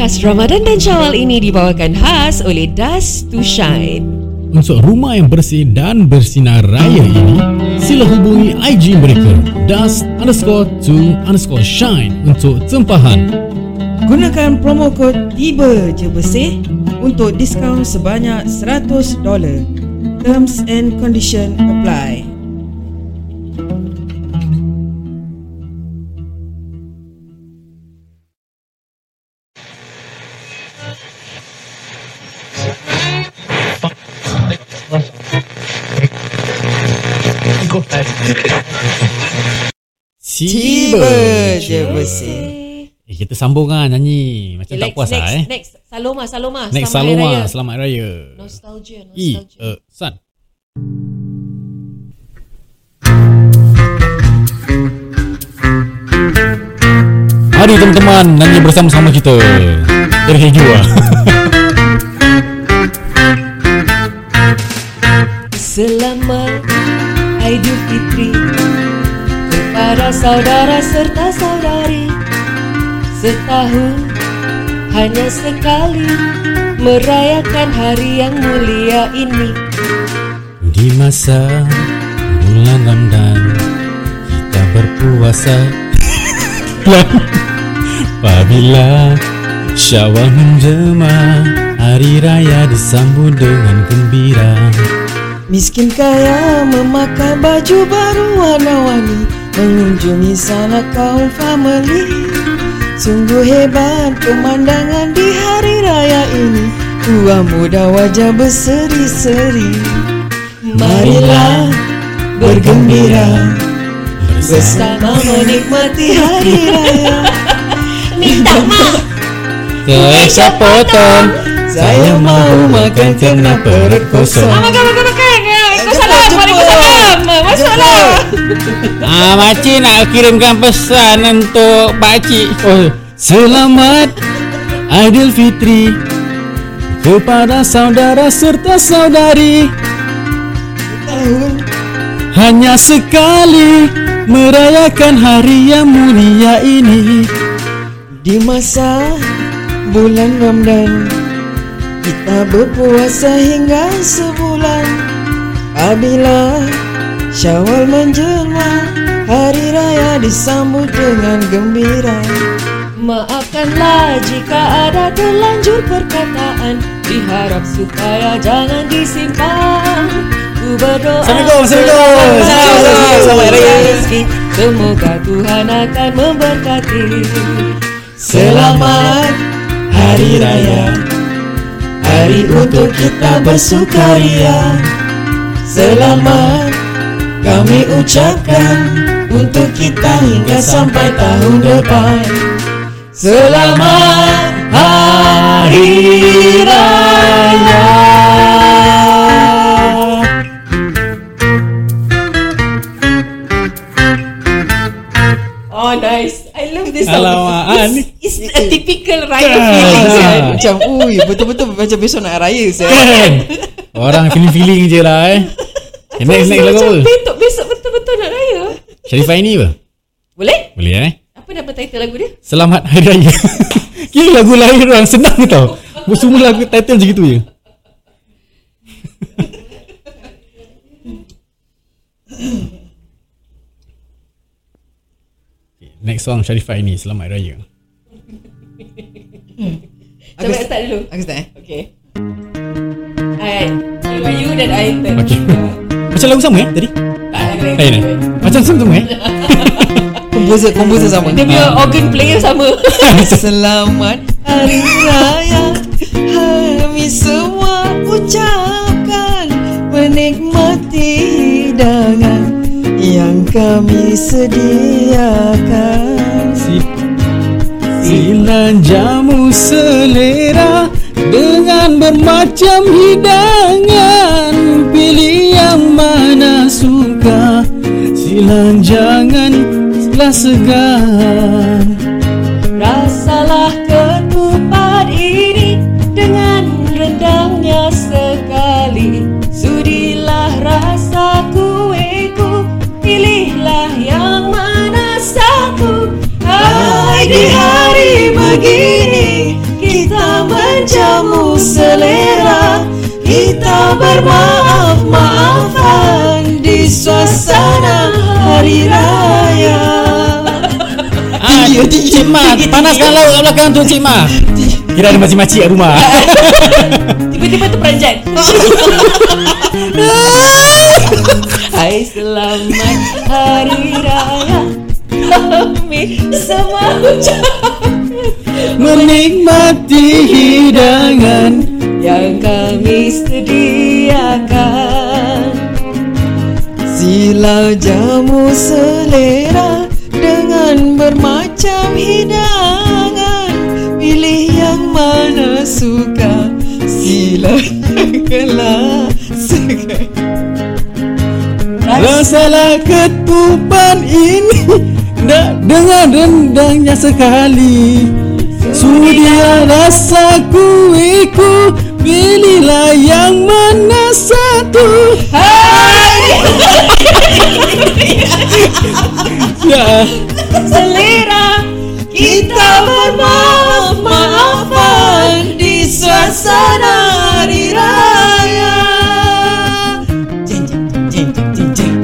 Podcast Ramadan dan Syawal ini dibawakan khas oleh Dust to Shine. Untuk rumah yang bersih dan bersinar raya ini, sila hubungi IG mereka dust underscore to underscore shine untuk tempahan. Gunakan promo kod Tiba Je Bersih untuk diskaun sebanyak $100. Terms and condition apply. Tiba Je Bersih. Eh, kita sambung kan nyanyi. Macam tak next, puas next, lah eh. Next, Saloma, Saloma. Next Selamat Saloma, Raya. selamat raya. Nostalgia, I, nostalgia. uh, San. Mari teman-teman nyanyi bersama-sama kita. Terheju lah. Selamat Aidilfitri kepada saudara serta saudari setahun hanya sekali merayakan hari yang mulia ini. Di masa bulan Ramadan kita berpuasa apabila Syawal menjelma hari raya disambut dengan gembira. Miskin kaya memakai baju baru warna-warni Mengunjungi sanak kaum family. Sungguh hebat pemandangan di hari raya ini. Tua muda wajah berseri-seri. Marilah bergembira Bersama menikmati hari raya. Minta mak Keisha potong Saya mau makan kena perut kosong. Makan makan makan Waalaikumsalam Masuklah Ah, makcik nak kirimkan pesan untuk pakcik. Oh, selamat Aidilfitri kepada saudara serta saudari. Hanya sekali merayakan hari yang mulia ini. Di masa bulan Ramadan Kita berpuasa hingga sebulan Apabila Syawal menjelma Hari raya disambut dengan gembira Maafkanlah jika ada terlanjur perkataan Diharap supaya jangan disimpan Ku berdoa Assalamualaikum, Assalamualaikum. Raya. rezeki. Semoga Tuhan akan memberkati Selamat Hari Raya Hari untuk kita bersukaria Selamat kami ucapkan Untuk kita hingga sampai tahun depan. Selamat Hari Raya. Oh nice. I love this song. ah, It's, a typical raya Ah, feeling ah. kan? Macam ui betul-betul macam besok nak raya saya. Kan? Orang feeling-feeling je lah eh. Okay, next, next lagu Macam apa? bentuk besok betul-betul nak raya Sharifah ini apa? Boleh? Boleh eh? Apa nama title lagu dia? Selamat Hari Raya. Kira lagu lahir orang senang tau. Semua lagu title je gitu je. Next song Sharifah ini Selamat Raya. Coba start dulu Aku start eh. Okay I You you dan I turn Okay. Macam lagu sama eh tadi? Tak ada Lain eh? Macam sama eh? Komposer komposer sama. Dia punya organ player sama Selamat Hari Raya Kami semua ucapkan Menikmati hidangan Yang kami sediakan Jamu selera Dengan bermacam hidangan Pilih yang mana suka. Silan jangan selah segan. Rasalah bermaaf maafan di suasana hari raya. Ah, Cik Ma, panaskan laut kat belakang tu Cik Ma. Kira ada makcik-makcik kat rumah. Tiba-tiba tu peranjat Hai selamat hari raya Kami semua Menikmati hidangan Yang kami sediakan Silau jamu selera dengan bermacam hidangan Pilih yang mana suka Sila segan Rasalah ketupan ini Nak dengar rendangnya sekali. Sudia rasa kuiku Pilihlah yang mana satu Ya Selera Kita bermaaf maafan di suasana hari raya. Jeng jeng jeng jeng jeng jeng.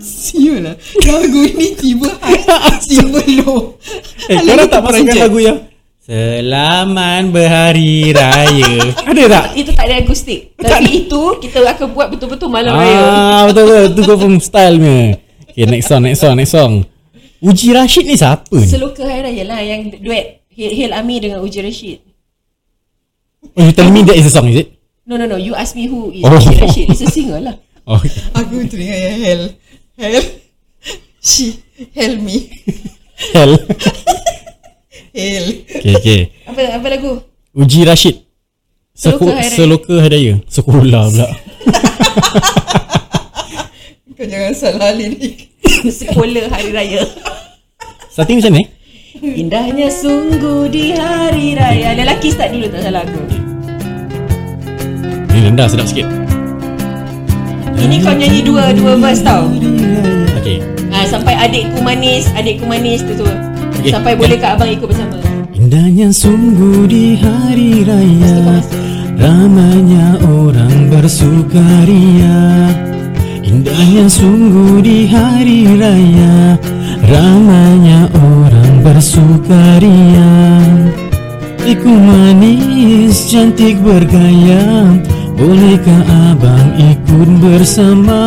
Sialah lagu ini tiba tiba low. Eh korang tak masukkan lagu yang Selamat berhari raya Ada tak? Itu tak ada akustik Tapi itu Kita akan buat betul-betul malam raya Ah betul betul tu confirm stylenya. Okay next song next song next song. Uji Rashid ni siapa ni? Seloka Hari Raya lah Yang duet Hil, Hil Ami dengan Uji Rashid Oh you tell me that is a song is it? No no no You ask me who is Oh. Uji Rashid It's a singer lah Oh Aku teringat yang hell. Hell. She hell me. hell. Hell. Okay okay. Apa apa lagu? Uji Rashid. Seku, Seloka Hari Raya. seloka hari raya. Sekolah pula. Kau jangan salah lirik. Sekolah Hari Raya Starting macam ni? Indahnya sungguh di Hari Raya Lelaki start dulu tak salah aku Ni rendah sedap sikit. Ini kau nyanyi dua dua verse tau Okay. ha, Sampai adikku manis Adikku manis tu tu Okey. Sampai boleh kat abang ikut bersama. Indahnya sungguh di hari raya Ramainya orang bersukaria Indahnya sungguh di hari raya Ramainya orang bersukaria Iku manis cantik bergaya Bolehkah abang ikut bersama?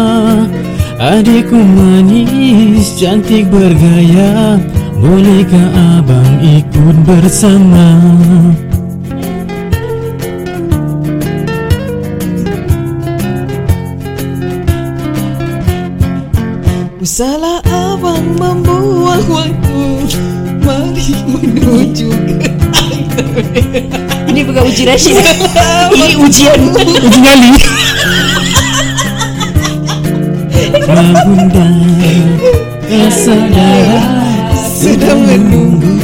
Adikku manis cantik bergaya Bolehkah abang ikut bersama? Salah abang membuang waktu. Mari menuju ke Ini bukan uji Rashid. Ini ujian. Uji nyali Bunda Saudara Sedang menunggu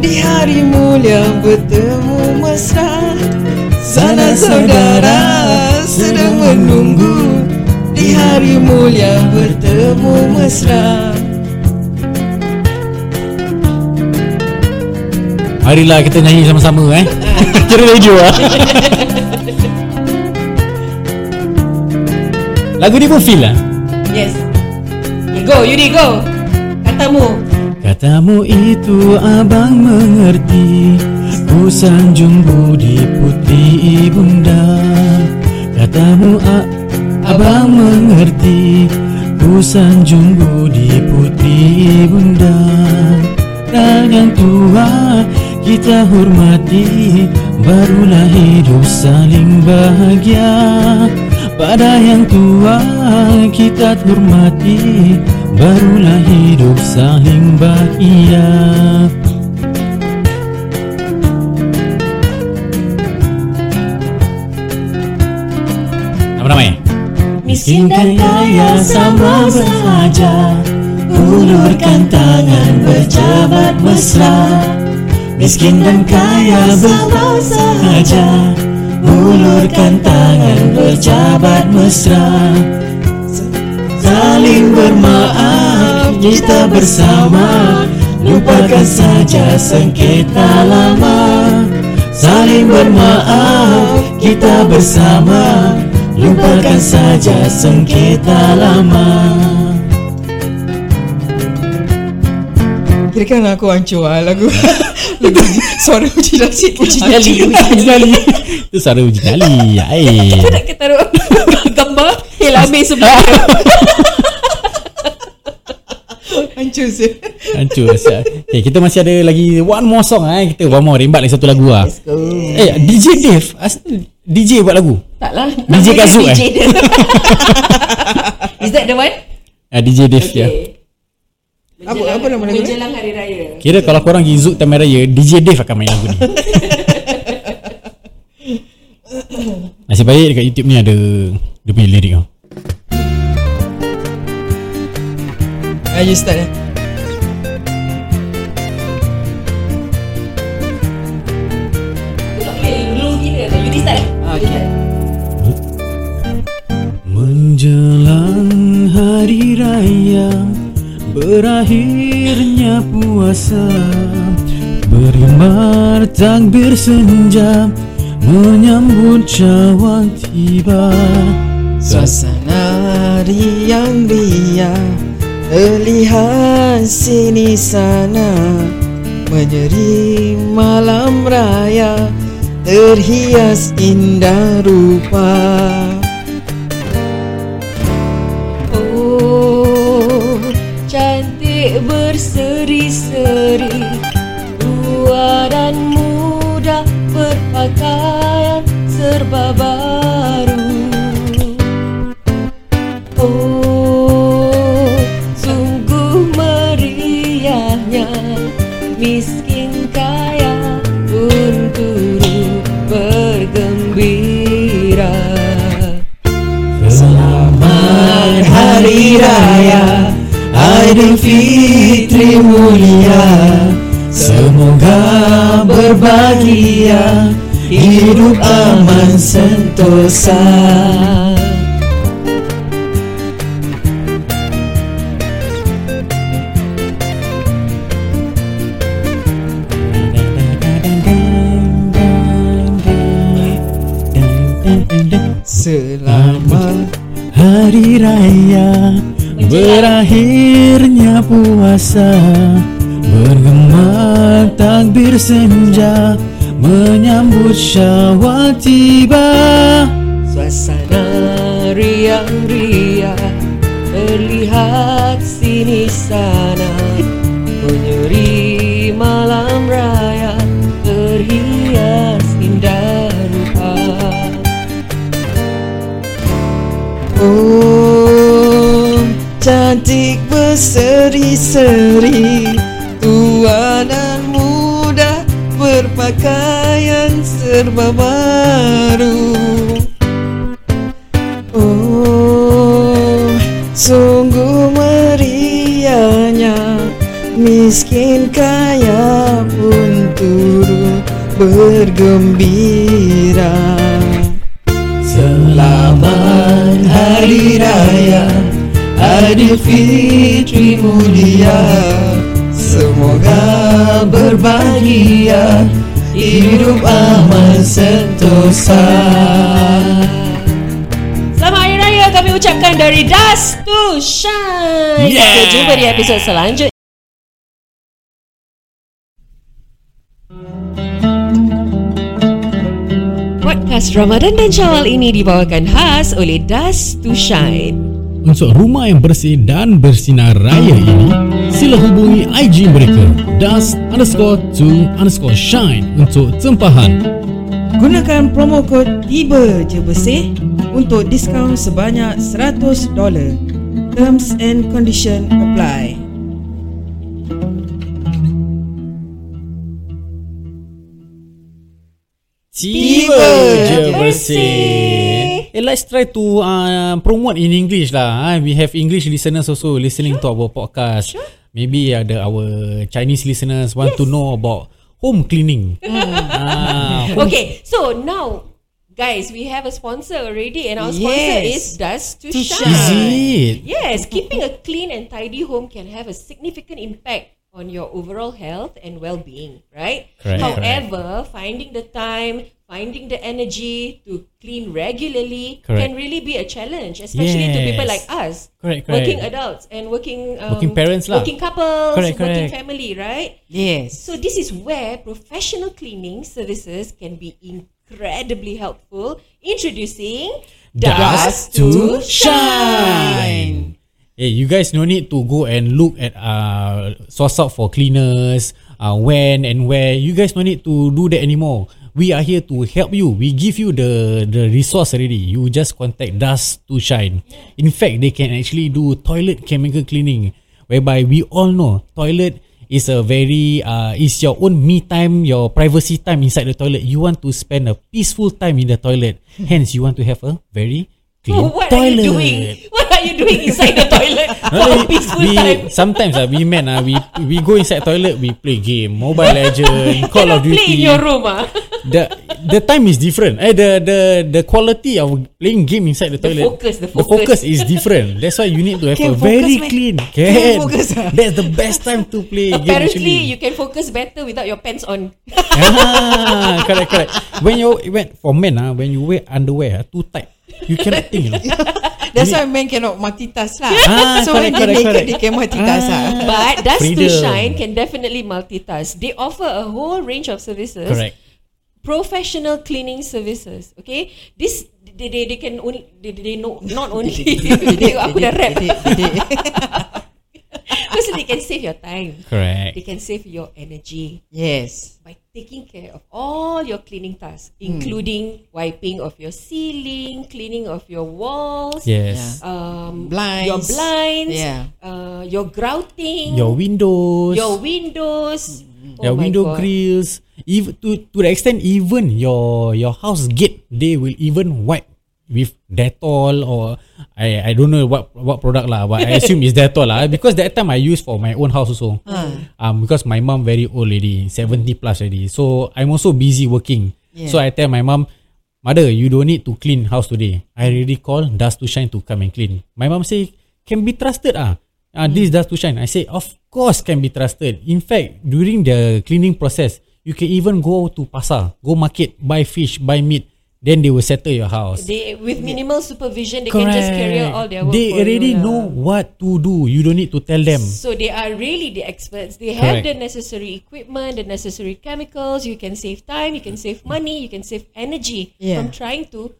Di hari mulia bertemu mesra. Sana saudara sedang menunggu Di hari mulia bertemu mesra. Marilah kita nyanyi sama-sama eh? Kira radio lah Lagu ni pun feel lah Yes. Okay, Go Yudi go. Katamu Katamu itu abang mengerti. Ku sanjung budi putri ibunda. Katamu a- abang mengerti. Ku sanjung budi putri ibunda. Dan yang tua kita hormati. Barulah hidup saling bahagia Pada yang tua kita hormati Barulah hidup saling bahagia Apa namanya? Miskin dan kaya sama sahaja Ulurkan tangan berjabat mesra Miskin dan kaya sama sahaja Ulurkan tangan berjabat mesra. Saling bermaaf kita bersama. Lupakan saja sengketa lama. Saling bermaaf kita bersama. Lupakan saja sengketa lama. Kira kan aku hancur lah lagu Lagu suara uji nasib Uji nyali Itu suara uji Air. Kita nak kita taruh gambar Helame sebelah dia. Hancur sih Hancur siap. Okay, kita masih ada lagi One more song eh. Kita one more Rembat lagi satu lagu lah Let's go Eh DJ Dave As- DJ buat lagu Tak lah DJ Kazoo, DJ eh? dia. Is that the one? uh, DJ Dave ya Apa apa nama lagu? Menjelang Hari Raya Kira kalau korang pergi Zouk Time Raya DJ Dave akan main lagu ni Nasib baik dekat YouTube ni ada Dia punya lirik tau Ah, you start eh Okay. Okay. Menjelang hari raya Berakhirnya puasa. Berimar takbir senja Menyambut cawan tiba Suasana riang riang Terlihat sini sana. Menyeri malam raya. Terhias indah rupa. Oh Cantik berseri-seri. Tua dan muda Berpakaian serba baru Aidilfitri mulia Semoga berbahagia Hidup aman sentosa Puasa Bergema takbir senja Menyambut syawal tiba. Suasana riang-riang Terlihat sini sana. Menyeri malam raya Terhias indah rupa. Oh, cantik berseri-seri Tua dan muda berpakaian serba baru. Oh, sungguh meriahnya Miskin kaya pun turut bergembira. Selamat Hari Raya Aidilfitri mulia Semoga berbahagia. Hidup aman sentosa. Selamat Hari Raya kami ucapkan dari Dust to Shine. Yeah. Kita jumpa di episod selanjutnya Podcast Ramadan dan Syawal ini dibawakan khas oleh Dust to Shine. Untuk rumah yang bersih dan bersinar raya ini Sila hubungi IG mereka Dust underscore to underscore shine Untuk tempahan. Gunakan promo kod Tiba Je Bersih Untuk diskaun sebanyak $100 Terms and condition apply. Tiba je bersih. Eh let's try to uh, promote in English lah uh. We have English listeners also listening to our podcast Maybe ada our Chinese listeners want to know about home cleaning ah, home Okay, so now guys, we have a sponsor already and our sponsor Yes. is Dust to, To Shine. Is it? Yes, keeping a clean and tidy home can have a significant impact on your overall health and well-being, right? Correct, However, finding the time, finding the energy to clean regularly Correct. can really be a challenge, especially to people Yes. like us, Correct, working correct. adults and working um, Working parents lah. working couples, Correct, working correct. family, right? Yes. So this is where professional cleaning services can be incredibly helpful. Introducing Dust to shine. Hey, you guys no need to go and look at uh source out for cleaners, uh when and where. You guys no need to do that anymore. We are here to help you. We give you the the resource already. You just contact Dust to Shine. In fact, they can actually do toilet chemical cleaning, whereby we all know toilet is a very uh is your own me time, your privacy time inside the toilet. You want to spend a peaceful time in the toilet. Hence, you want to have a very clean Oh, what toilet. are you doing? What are you doing inside the toilet for a we- peaceful we, time? Sometimes uh, we men uh, we we go inside toilet we play game, Mobile Legend, Call of Cannot play in Duty. your room, ah. The the time is different. Eh, the the the quality of playing game inside the The toilet. focus, the The focus. focus is different. That's why you need to have Can a very focus, man. clean. Can Can. focus, ah. That's the best time to play game Apparently, you can focus better without your pants on. ah, correct, correct. When you when for men ah, when you wear underwear ah, too tight, you cannot think. You know? That's why men cannot multitask lah. Ah, so correct, when they correct, correct. they can multitask lah. But Dust to. Shine can definitely multitask. They offer a whole range of services. Correct. Professional cleaning services. Okay, this they they, they can only they, they know not only they, aku dah rap. Because they can save your time. Correct. They can save your energy yes. by taking care of all your cleaning tasks, including wiping of your ceiling, cleaning of your walls, Yes. um, Blinds. your blinds, Yeah. uh, your grouting, Your windows. your windows, Oh your my window God. grills, even to to the extent even your your house gate, they will even wipe with Dettol or I I don't know what what product lah, but I assume it's Dettol lah because that time I use for my own house also. Um, because my mom very old already, seventy plus already, so I'm also busy working. Yeah. So I tell my mom, mother, you don't need to clean house today. I already call Dust to Shine to come and clean. My mom say can be trusted ah. Ah, this Dust to Shine. I say of course can be trusted. In fact, during the cleaning process, you can even go to pasar, go market, buy fish, buy meat. Then they will settle your house. They with minimal supervision, they can just carry out all their work. They for already you lah. know what to do. You don't need to tell them. So they are really the experts. They have Correct. the necessary equipment, the necessary chemicals. You can save time, you can save money, you can save energy Yeah. from trying to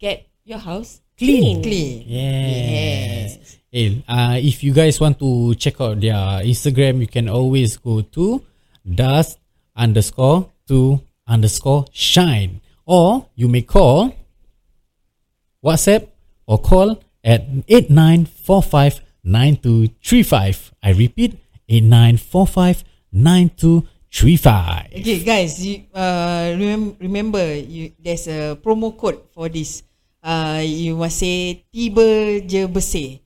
get your house Clean. clean. Clean. Yes. Hey, uh, if you guys want to check out their Instagram, you can always go to dust underscore to underscore shine. Or you may call WhatsApp or call at 89459235. I repeat, 89459235. Okay, guys, you, uh, remem- remember you, there's a promo code for this. Uh, you must say tiba je bersih.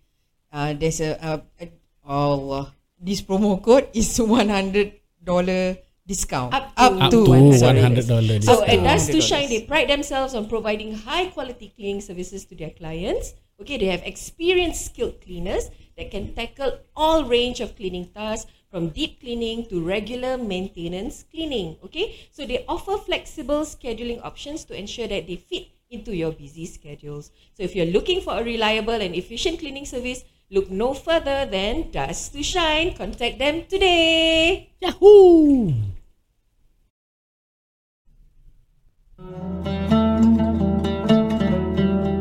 Uh, there's a uh, uh, Allah. This promo code is one hundred dollar discount. Up to- Up to Sorry. $100 So at Dust to $100. Shine, they pride themselves on providing high quality cleaning services to their clients. Okay, they have experienced skilled cleaners that can tackle all range of cleaning tasks from deep cleaning to regular maintenance cleaning. Okay, so they offer flexible scheduling options to ensure that they fit into your busy schedules. So if you're looking for a reliable and efficient cleaning service, look no further than Dust to Shine. Contact them today. Yahoo!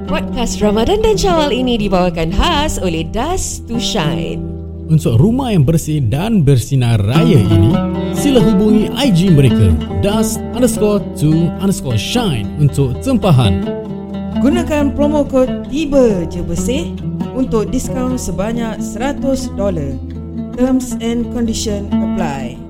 Podcast Ramadan dan Syawal ini dibawakan khas oleh Dust to Shine. Untuk rumah yang bersih dan bersinar raya ini, sila hubungi IG mereka dust underscore to underscore shine untuk tempahan. Gunakan promo kod tiba je bersih untuk diskaun sebanyak $100. Terms and condition apply.